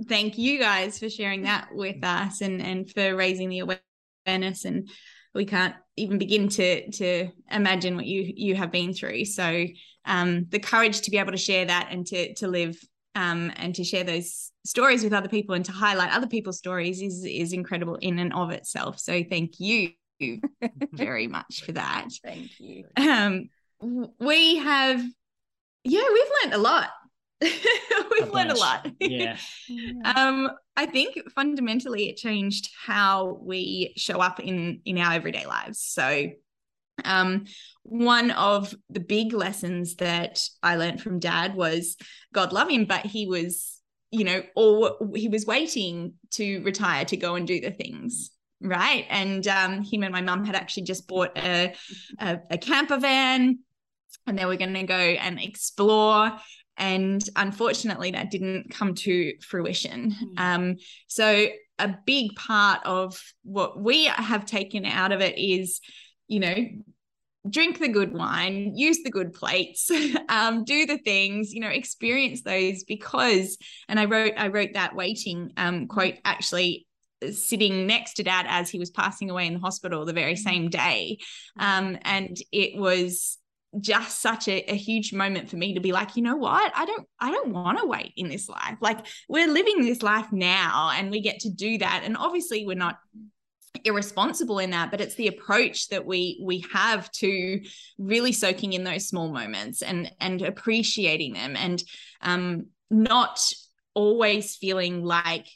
Speaker 3: thank you guys for sharing that with us and and for raising the awareness. And we can't even begin to to imagine what you you have been through. So, um, the courage to be able to share that and to to live. Um, and to share those stories with other people and to highlight other people's stories is is incredible in and of itself. So thank you very much for that
Speaker 2: Thank you.
Speaker 3: um we have yeah we've learned a lot we've learned a lot.
Speaker 4: Yeah.
Speaker 3: um, I think fundamentally it changed how we show up in in our everyday lives. So um, one of the big lessons that I learned from dad was God love him, but he was, you know, all he was waiting to retire to go and do the things right? And um, him and my mum had actually just bought a, a, a camper van and they were going to go and explore. And unfortunately that didn't come to fruition. Mm. um, so a big part of what we have taken out of it is you know drink the good wine use the good plates um, do the things you know experience those because and i wrote i wrote that waiting um, quote actually sitting next to dad as he was passing away in the hospital the very same day. Um, and it was just such a, a, huge moment for me to be like you know what? I don't i don't want to wait in this life. Like we're living this life now and we get to do that. And obviously we're not irresponsible in that but it's the approach that we we have to really soaking in those small moments and and appreciating them and um not always feeling like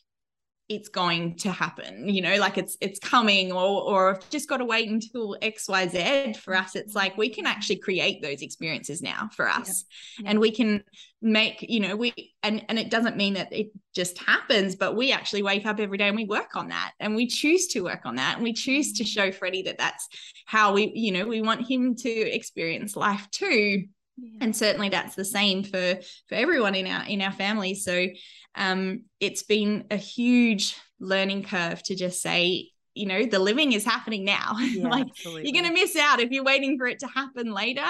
Speaker 3: it's going to happen you know like it's it's coming or or I've just got to wait until xyz for us it's like we can actually create those experiences now for us yeah. Yeah. and we can make you know we and and it doesn't mean that it just happens but we actually wake up every day and we work on that and we choose to work on that and we choose to mm-hmm. show freddie that that's how we you know we want him to experience life too yeah. and certainly that's the same for for everyone in our in our family so um, it's been a huge learning curve to just say you know the living is happening now yeah, like absolutely. you're going to miss out if you're waiting for it to happen later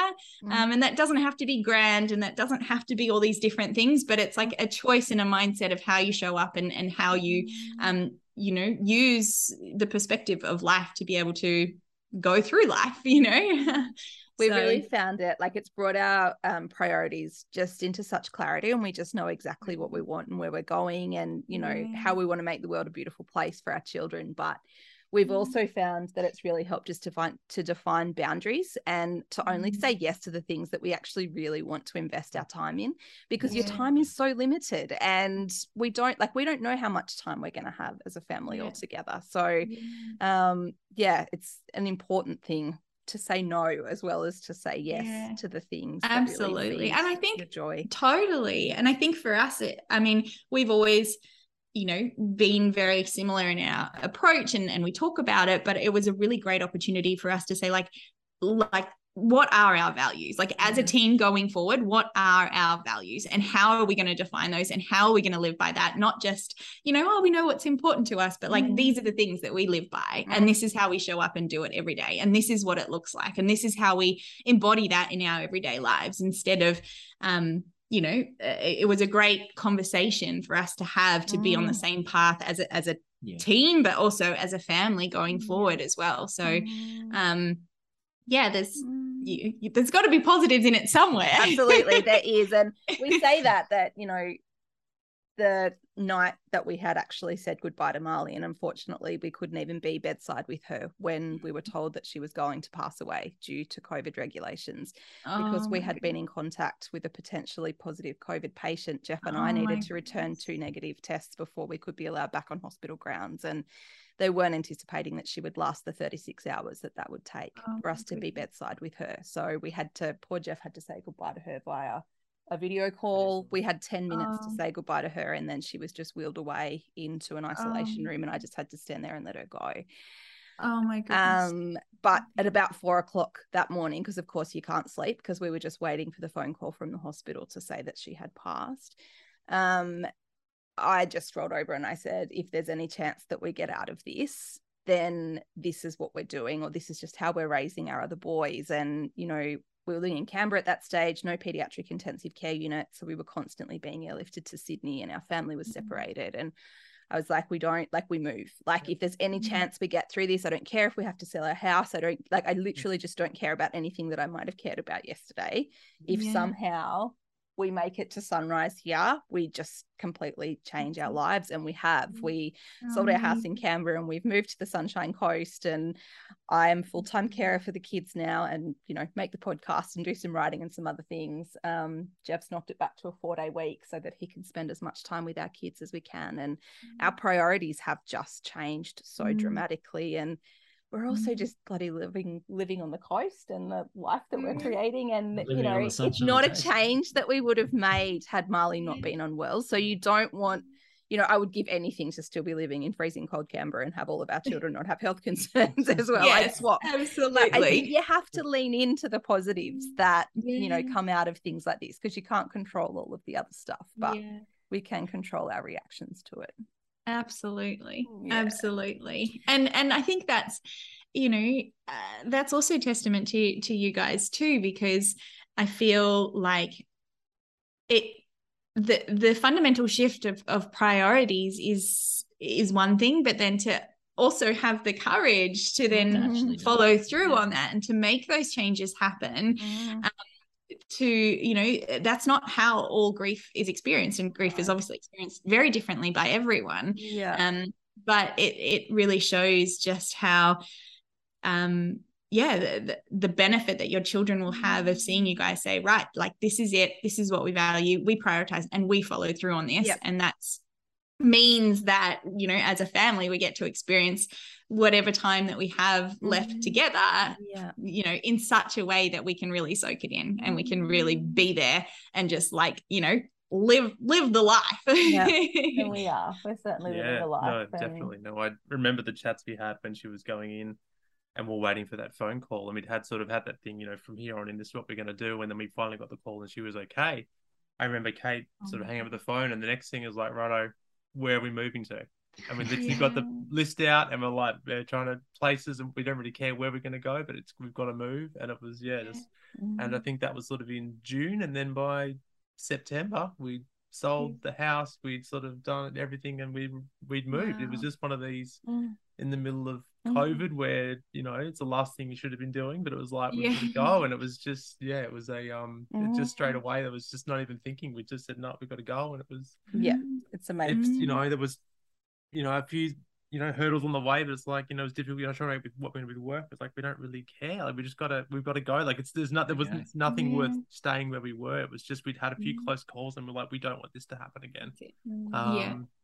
Speaker 3: mm. um, and that doesn't have to be grand and that doesn't have to be all these different things but it's like a choice and a mindset of how you show up and and how you mm. um you know use the perspective of life to be able to go through life you know
Speaker 2: we so, really found it like it's brought our um, priorities just into such clarity and we just know exactly what we mm. want and where we're going and you know mm. how we want to make the world a beautiful place for our children but we've mm. also found that it's really helped us to find to define boundaries and to only say mm. yes to the things that we actually really want to invest our time in because yeah. your time is so limited and we don't like we don't know how much time we're going to have as a family yeah. altogether so yeah. um yeah it's an important thing to say no as well as to say yes yeah. to the things
Speaker 3: absolutely.
Speaker 2: really
Speaker 3: and i think
Speaker 2: joy.
Speaker 3: Totally. And i think for us it i mean we've always you know been very similar in our approach and and we talk about it but it was a really great opportunity for us to say like like what are our values like as a mm-hmm. team going forward what are our values and how are we going to define those and how are we going to live by that not just you know oh we know what's important to us but like mm. these are the things that we live by mm. and this is how we show up and do it every day and this is what it looks like and this is how we embody that in our everyday lives instead of um you know it was a great conversation for us to have to mm. be on the mm. same path as a as a yeah. team but also as a family going forward as well so mm. um yeah, there's mm. you, you, there's got to be positives in it somewhere.
Speaker 2: Absolutely, there is, and we say that that you know the night that we had actually said goodbye to Marleigh, and unfortunately, we couldn't even be bedside with her when we were told that she was going to pass away due to COVID regulations. Oh, because we had been in contact with a potentially positive COVID patient, Jeff and oh, I needed to return two negative tests before we could be allowed back on hospital grounds. And they weren't anticipating that she would last the 36 hours that that would take oh, for us to be bedside with her. So we had to, poor Jeff had to say goodbye to her via a video call. We had 10 minutes oh. to say goodbye to her, and then she was just wheeled away into an isolation oh. room, and I just had to stand there and let her go.
Speaker 3: Oh my goodness. Um,
Speaker 2: but at about four o'clock that morning, because of course you can't sleep because we were just waiting for the phone call from the hospital to say that she had passed. Um, I just rolled over and I said, if there's any chance that we get out of this, then this is what we're doing, or this is just how we're raising our other boys. And, you know, we were living in Canberra at that stage, no pediatric intensive care unit. So we were constantly being airlifted to Sydney and our family was mm-hmm. separated. And I was like, we don't like we move. Like if there's any mm-hmm. chance we get through this, I don't care if we have to sell our house. I don't like I literally just don't care about anything that I might have cared about yesterday. If yeah. somehow we make it to sunrise here, we just completely change our lives. And we have.
Speaker 3: Mm.
Speaker 2: We sold our house in Canberra and we've moved to the Sunshine Coast. And I'm full time carer for the kids now and, you know, make the podcast and do some writing and some other things. Um, Jeff's knocked it back to a four day week so that he can spend as much time with our kids as we can. And our priorities have just changed so
Speaker 3: Mm.
Speaker 2: dramatically. And we're also
Speaker 3: Mm.
Speaker 2: just bloody living living on the coast and the life that we're
Speaker 3: Mm.
Speaker 2: creating and
Speaker 4: Living
Speaker 2: you know it's not a change that we would have made had marleigh not been unwell so you don't want you know i would give anything to still be living in freezing cold canberra and have all of our children not have health concerns as well i
Speaker 3: Yes,
Speaker 2: swap
Speaker 3: absolutely.
Speaker 2: I think you have to lean into the positives that you know come out of things like this because you can't control all of the other stuff, but
Speaker 3: Yeah.
Speaker 2: we can control our reactions to it.
Speaker 3: Absolutely mm,
Speaker 2: Yeah.
Speaker 3: absolutely and and i think that's you know uh, that's also testament to to you guys too because i feel like it the the fundamental shift of of priorities is is one thing but then to also have the courage to then
Speaker 4: mm-hmm.
Speaker 3: follow through
Speaker 2: Yeah.
Speaker 3: on that and to make those changes happen mm-hmm. um, to you know that's not how all grief is experienced and grief is obviously experienced very differently by everyone.
Speaker 2: Yeah.
Speaker 3: um but it it really shows just how um yeah the, the, benefit that your children will have of seeing you guys say right like this is it. This is what we value. We prioritize and we follow through on this.
Speaker 2: Yep.
Speaker 3: and that's means that you know as a family we get to experience whatever time that we have left
Speaker 2: Mhm.
Speaker 3: together
Speaker 2: yeah.
Speaker 3: you know in such a way that we can really soak it in and we can really be there and just like you know live live the life
Speaker 2: Yeah. And we are. We're certainly living
Speaker 1: yeah,
Speaker 2: the life.
Speaker 1: no,
Speaker 2: and-
Speaker 1: definitely. No, I remember the chats we had when she was going in and we're waiting for that phone call. And we'd had sort of had that thing, you know, from here on in, this is what we're going to do. And then we finally got the call and she was okay. I remember Kate sort of hanging up the phone. And the next thing is like, righto, where are we moving to? And we literally got the list out and we're like, we're trying to places and we don't really care where we're going to go, but it's we've got to move. And it was, yeah, just, and I think that was sort of in June. And then by September, we sold the house. We'd sort of done everything and we we'd moved. It was just one of these
Speaker 2: Mm.
Speaker 1: in the middle of. COVID where you know it's the last thing you should have been doing, but it was like we
Speaker 3: Yeah.
Speaker 1: could go, and it was just yeah, it was a um, it just straight
Speaker 2: Mhm.
Speaker 1: away. There was just not even thinking. We just said no, we got to go, and it was
Speaker 2: Yeah.
Speaker 3: Mm.
Speaker 2: It's amazing.
Speaker 1: it's you know there was you know a few you know hurdles on the way, but it's like you know it's difficult. You know, trying to make with what we're with work. It's like we don't really care. Like we just gotta we've got to go. Like it's there's not there was
Speaker 4: Yeah.
Speaker 1: it's nothing worth staying where we were. It was just we'd had a few
Speaker 3: Mm.
Speaker 1: close calls, and we're like we don't want this to happen again.
Speaker 2: Mm.
Speaker 1: Um,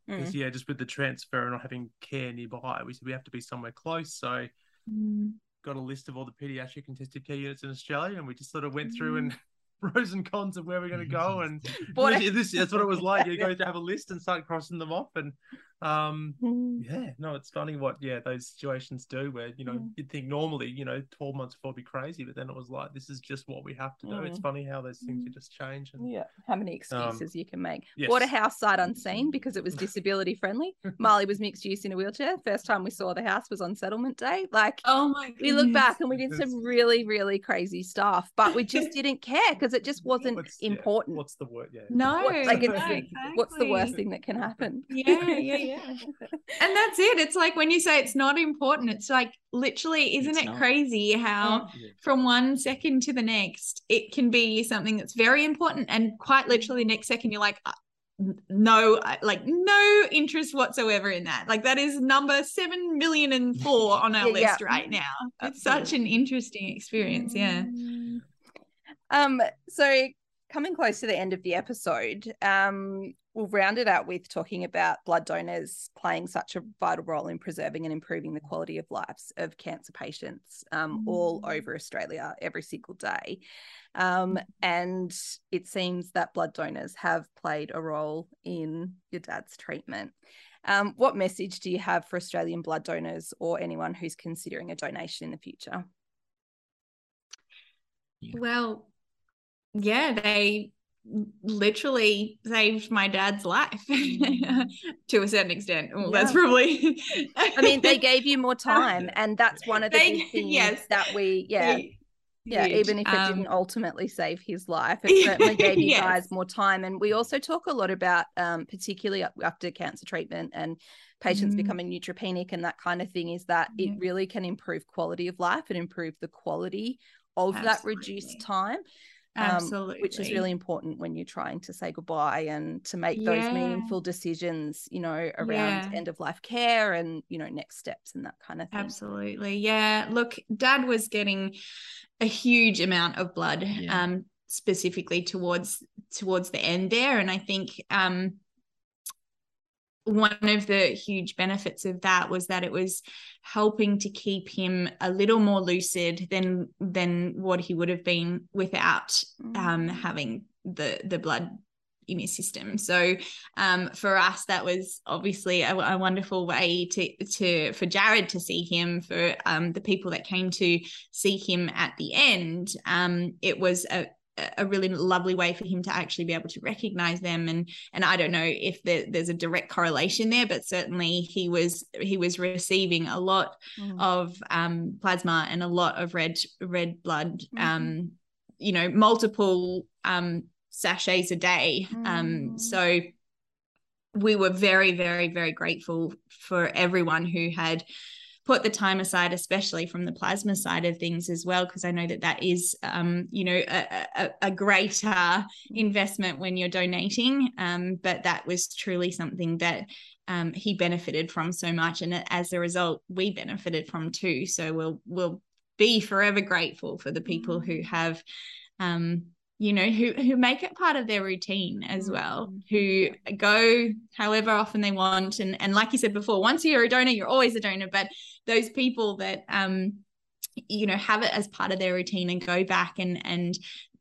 Speaker 3: Yeah.
Speaker 1: 'cause,
Speaker 2: Mm.
Speaker 1: yeah, just with the transfer and not having care nearby, we said we have to be somewhere close. So
Speaker 3: Mm.
Speaker 1: got a list of all the pediatric intensive care units in Australia, and we just sort of went through and pros and cons of where we're going to go. And
Speaker 2: Bought
Speaker 1: this, this- that's what it was like. You go to have a list and start crossing them off, and um,
Speaker 2: Mm.
Speaker 1: yeah, no, it's funny what yeah those situations do. Where you know
Speaker 2: Mm.
Speaker 1: you'd think normally you know twelve months before be crazy, but then it was like this is just what we have to do. It's
Speaker 2: Mm.
Speaker 1: funny how those things can just change. And
Speaker 2: Yeah, how many excuses you can make.
Speaker 1: yes.
Speaker 2: Bought a house sight unseen because it was disability friendly. Marleigh was mixed use in a wheelchair. First time we saw the house was on settlement day. Like
Speaker 3: oh my
Speaker 2: we look back and we did some really, really crazy stuff, but we just didn't care because it just wasn't
Speaker 1: What's- yeah,
Speaker 2: important.
Speaker 1: what's the word? Yeah.
Speaker 3: no
Speaker 2: like it's
Speaker 3: no,
Speaker 2: what's the worst thing that can happen?
Speaker 3: Yeah, yeah, yeah. and that's it it's like when you say it's not important it's like literally isn't
Speaker 4: It's
Speaker 3: it
Speaker 4: not.
Speaker 3: crazy how
Speaker 1: Yeah.
Speaker 3: from one second to the next it can be something that's very important and quite literally next second you're like uh, no like no interest whatsoever in that like that is number 7 million and four on our
Speaker 2: Yeah, yeah.
Speaker 3: list right now it's such an interesting experience yeah
Speaker 2: Mm. Um, so coming close to the end of the episode, um, we'll round it out with talking about blood donors playing such a vital role in preserving and improving the quality of lives of cancer patients um, all
Speaker 3: Mm.
Speaker 2: over Australia every single day. Um, and it seems that blood donors have played a role in your dad's treatment. Um, what message do you have for Australian blood donors or anyone who's considering a donation in the future?
Speaker 3: well yeah they literally saved my dad's life to a certain extent well that's probably
Speaker 2: I mean, they gave you more time, and that's one of the
Speaker 3: They-
Speaker 2: things
Speaker 3: yes.
Speaker 2: that we, yeah,
Speaker 3: They
Speaker 2: yeah.
Speaker 3: did.
Speaker 2: Even if it
Speaker 3: Um,
Speaker 2: didn't ultimately save his life, it certainly gave you
Speaker 3: Yes.
Speaker 2: guys more time. And we also talk a lot about, um, particularly after cancer treatment and patients
Speaker 3: Mm.
Speaker 2: becoming neutropenic and that kind of thing, is that
Speaker 3: Yeah.
Speaker 2: it really can improve quality of life and improve the quality of that reduced time.
Speaker 3: Absolutely.
Speaker 2: which is really important when you're trying to say goodbye and to make those
Speaker 3: Yeah.
Speaker 2: meaningful decisions, you know, around
Speaker 3: Yeah.
Speaker 2: end of life care and, you know, next steps and that kind of thing.
Speaker 3: Absolutely. Yeah. Look, dad was getting a huge amount of blood
Speaker 4: Yeah.
Speaker 3: um specifically towards towards the end there and I think um one of the huge benefits of that was that it was helping to keep him a little more lucid than than what he would have been without um
Speaker 2: Mm.
Speaker 3: having the the blood in his system so um, for us that was obviously a, a, wonderful way to to for Jarrad to see him for um, the people that came to see him at the end um, it was a a really lovely way for him to actually be able to recognize them and and I don't know if there, there's a direct correlation there but certainly he was he was receiving a lot
Speaker 2: Mm.
Speaker 3: of um, plasma and a lot of red red blood
Speaker 2: Mhm.
Speaker 3: um, you know multiple um, sachets a day
Speaker 2: Mm.
Speaker 3: um, so we were very very very grateful for everyone who had put the time aside especially from the plasma side of things as well because i know that that is um, you know a, a, a greater investment when you're donating. Um, but that was truly something that um, he benefited from so much. And as a result we benefited from too. So we'll we'll be forever grateful for the people who have um, you know who who make it part of their routine as well who go however often they want. And and like you said before once you're a donor you're always a donor. But those people that um you know have it as part of their routine and go back and and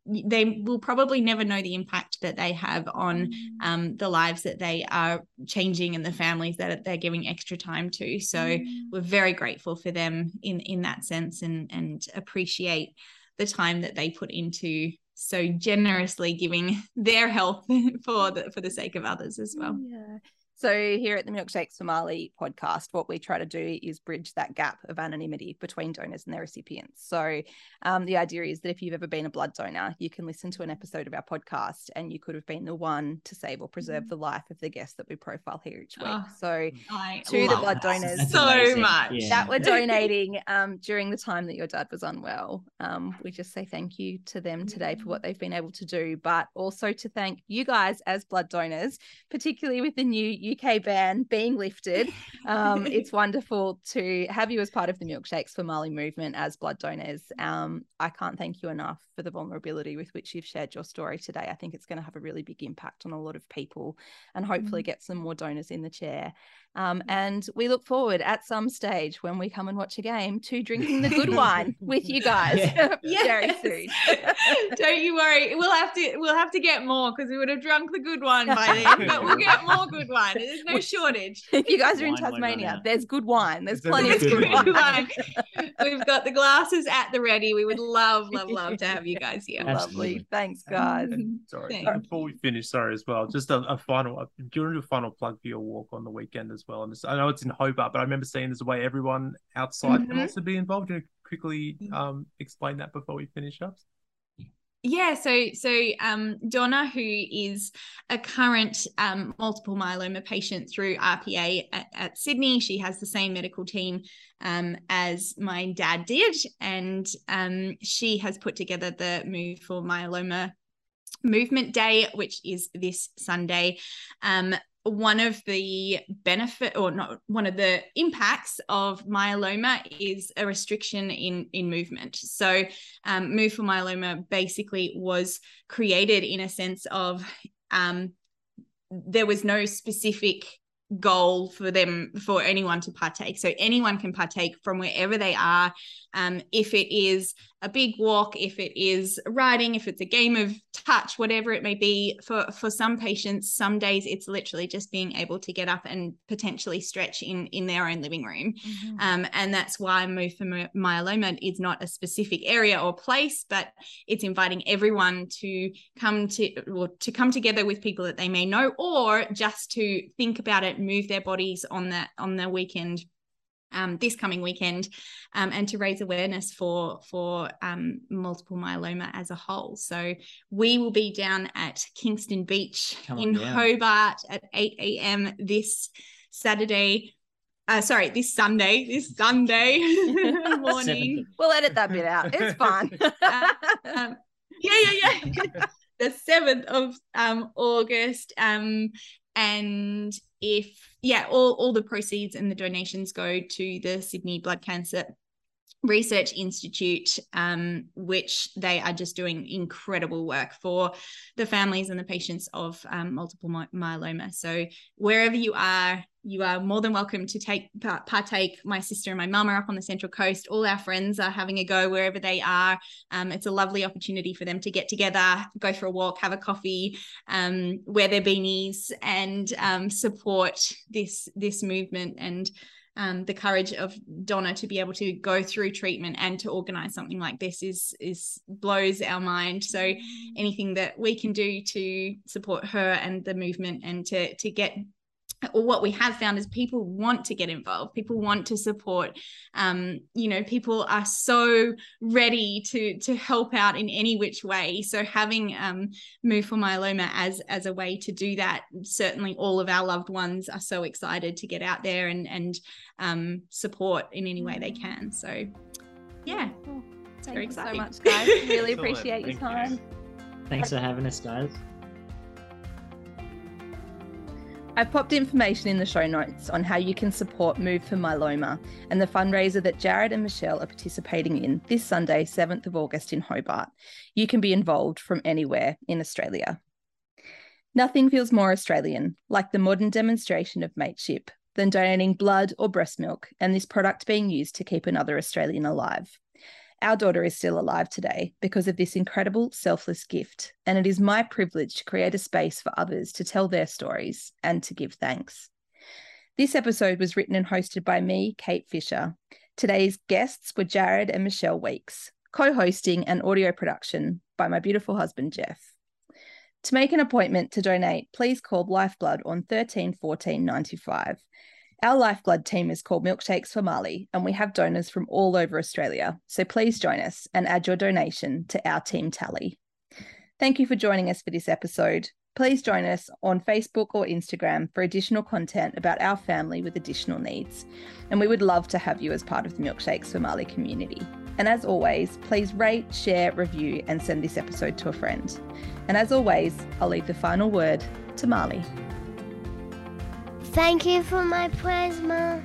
Speaker 3: they will probably never know the impact that they have on um, the lives that they are changing and the families that they're giving extra time to. So we're very grateful for them in in that sense and and appreciate the time that they put into so generously giving their health for the for the sake of others as well.
Speaker 2: Yeah. So here at the Milkshakes for Marleigh podcast, what we try to do is bridge that gap of anonymity between donors and their recipients. So um, the idea is that if you've ever been a blood donor, you can listen to an episode of our podcast and you could have been the one to save or preserve the life of the guest that we profile here each week.
Speaker 3: Oh,
Speaker 2: so
Speaker 3: I
Speaker 2: To the blood
Speaker 3: that
Speaker 2: donors.
Speaker 4: That's
Speaker 3: so
Speaker 4: amazing.
Speaker 3: much.
Speaker 4: Yeah.
Speaker 2: that we're donating um, during the time that your dad was unwell. Um, we just say thank you to them today for what they've been able to do, but also to thank you guys as blood donors, particularly with the new UK ban being lifted. Um, it's wonderful to have you as part of the Milkshakes for Marleigh movement as blood donors. Um, I can't thank you enough for the vulnerability with which you've shared your story today. I think it's going to have a really big impact on a lot of people and hopefully get some more donors in the chair. Um, and we look forward at some stage when we come and watch a game to drinking the good wine with you guys
Speaker 4: Yeah.
Speaker 2: very soon.
Speaker 3: Don't you worry. We'll have to we'll have to get more because we would have drunk the good wine by then, but we'll get more good wine. There's no shortage.
Speaker 2: if you guys are in
Speaker 4: Wine
Speaker 2: Tasmania, there's good wine. There's
Speaker 1: There's
Speaker 2: plenty of
Speaker 1: good
Speaker 2: good
Speaker 3: Good
Speaker 2: wine.
Speaker 3: wine. We've got the glasses at the ready. We would love, love, love to have you guys here.
Speaker 2: Lovely. Thanks, guys.
Speaker 1: And sorry,
Speaker 3: Thanks.
Speaker 1: before we finish, sorry as well. Just a, a final, a, during a final plug for your walk on the weekend as well. And I know it's in Hobart, but I remember seeing there's a way everyone outside can
Speaker 3: Mhm.
Speaker 1: also be involved. Do you quickly um, explain that before we finish up?
Speaker 3: Yeah, so so um, Donna, who is a current um, multiple myeloma patient through RPA at, at Sydney, she has the same medical team um, as my dad did, and um, she has put together the Move for Myeloma Movement Day, which is this Sunday. One of the benefit or not one of the impacts of myeloma is a restriction in in movement. So um, move for myeloma basically was created in a sense of um, there was no specific goal for them for anyone to partake. So anyone can partake from wherever they are. Um, if it is a big walk if it is riding if it's a game of touch whatever it may be for for some patients some days it's literally just being able to get up and potentially stretch in in their own living room. Um, and that's why move for My- myeloma is not a specific area or place but it's inviting everyone to come to or to come together with people that they may know or just to think about it move their bodies on that on the weekend um, this coming weekend um, and to raise awareness for for um, multiple myeloma as a whole so we will be down at kingston beach
Speaker 4: Come on
Speaker 3: in hobart at 8 a.m this saturday uh, sorry, this Sunday, this Sunday morning.
Speaker 2: We'll edit that bit out. It's fun.
Speaker 3: um, yeah, yeah, yeah. the 7th of um, August. Um, and if, yeah, all, all the proceeds and the donations go to the Sydney Blood Cancer Research Institute, um, which they are just doing incredible work for the families and the patients of um, multiple my- myeloma. So wherever you are, you are more than welcome to take partake. My sister and my mum are up on the Central Coast. All our friends are having a go wherever they are. Um, it's a lovely opportunity for them to get together, go for a walk, have a coffee, um, wear their beanies, and um, support this this movement and um, the courage of Donna to be able to go through treatment and to organize something like this is is blows our mind. So mm. anything that we can do to support her and the movement and to to get or what we have found is people want to get involved people want to support. Um, you know people are so ready to to help out in any which way. So having um, move for myeloma as as a way to do that certainly all of our loved ones are so excited to get out there and and um, support in any way they can. So yeah
Speaker 2: it's very exciting. so much guys. Really appreciate your time.
Speaker 4: Thanks for having us guys
Speaker 2: I've popped information in the show notes on how you can support Move for Myeloma and the fundraiser that Jarrad and Michelle are participating in this Sunday, 7th of August in Hobart. You can be involved from anywhere in Australia. Nothing feels more Australian, like the modern demonstration of mateship, than donating blood or breast milk and this product being used to keep another Australian alive. Our daughter is still alive today because of this incredible selfless gift, and it is my privilege to create a space for others to tell their stories and to give thanks. This episode was written and hosted by me, Kate Fisher. Today's guests were Jarrad and Michelle Weeks, co hosting and audio production by my beautiful husband, Jeff. To make an appointment to donate, please call Lifeblood on 13 14 95 our lifeblood team is called Milkshakes for Marleigh, and we have donors from all over Australia. So please join us and add your donation to our team tally. Thank you for joining us for this episode. Please join us on Facebook or Instagram for additional content about our family with additional needs. And we would love to have you as part of the Milkshakes for Marleigh community. And as always, please rate, share, review, and send this episode to a friend. And as always, I'll leave the final word to Marleigh.
Speaker 5: Thank you for my plasma.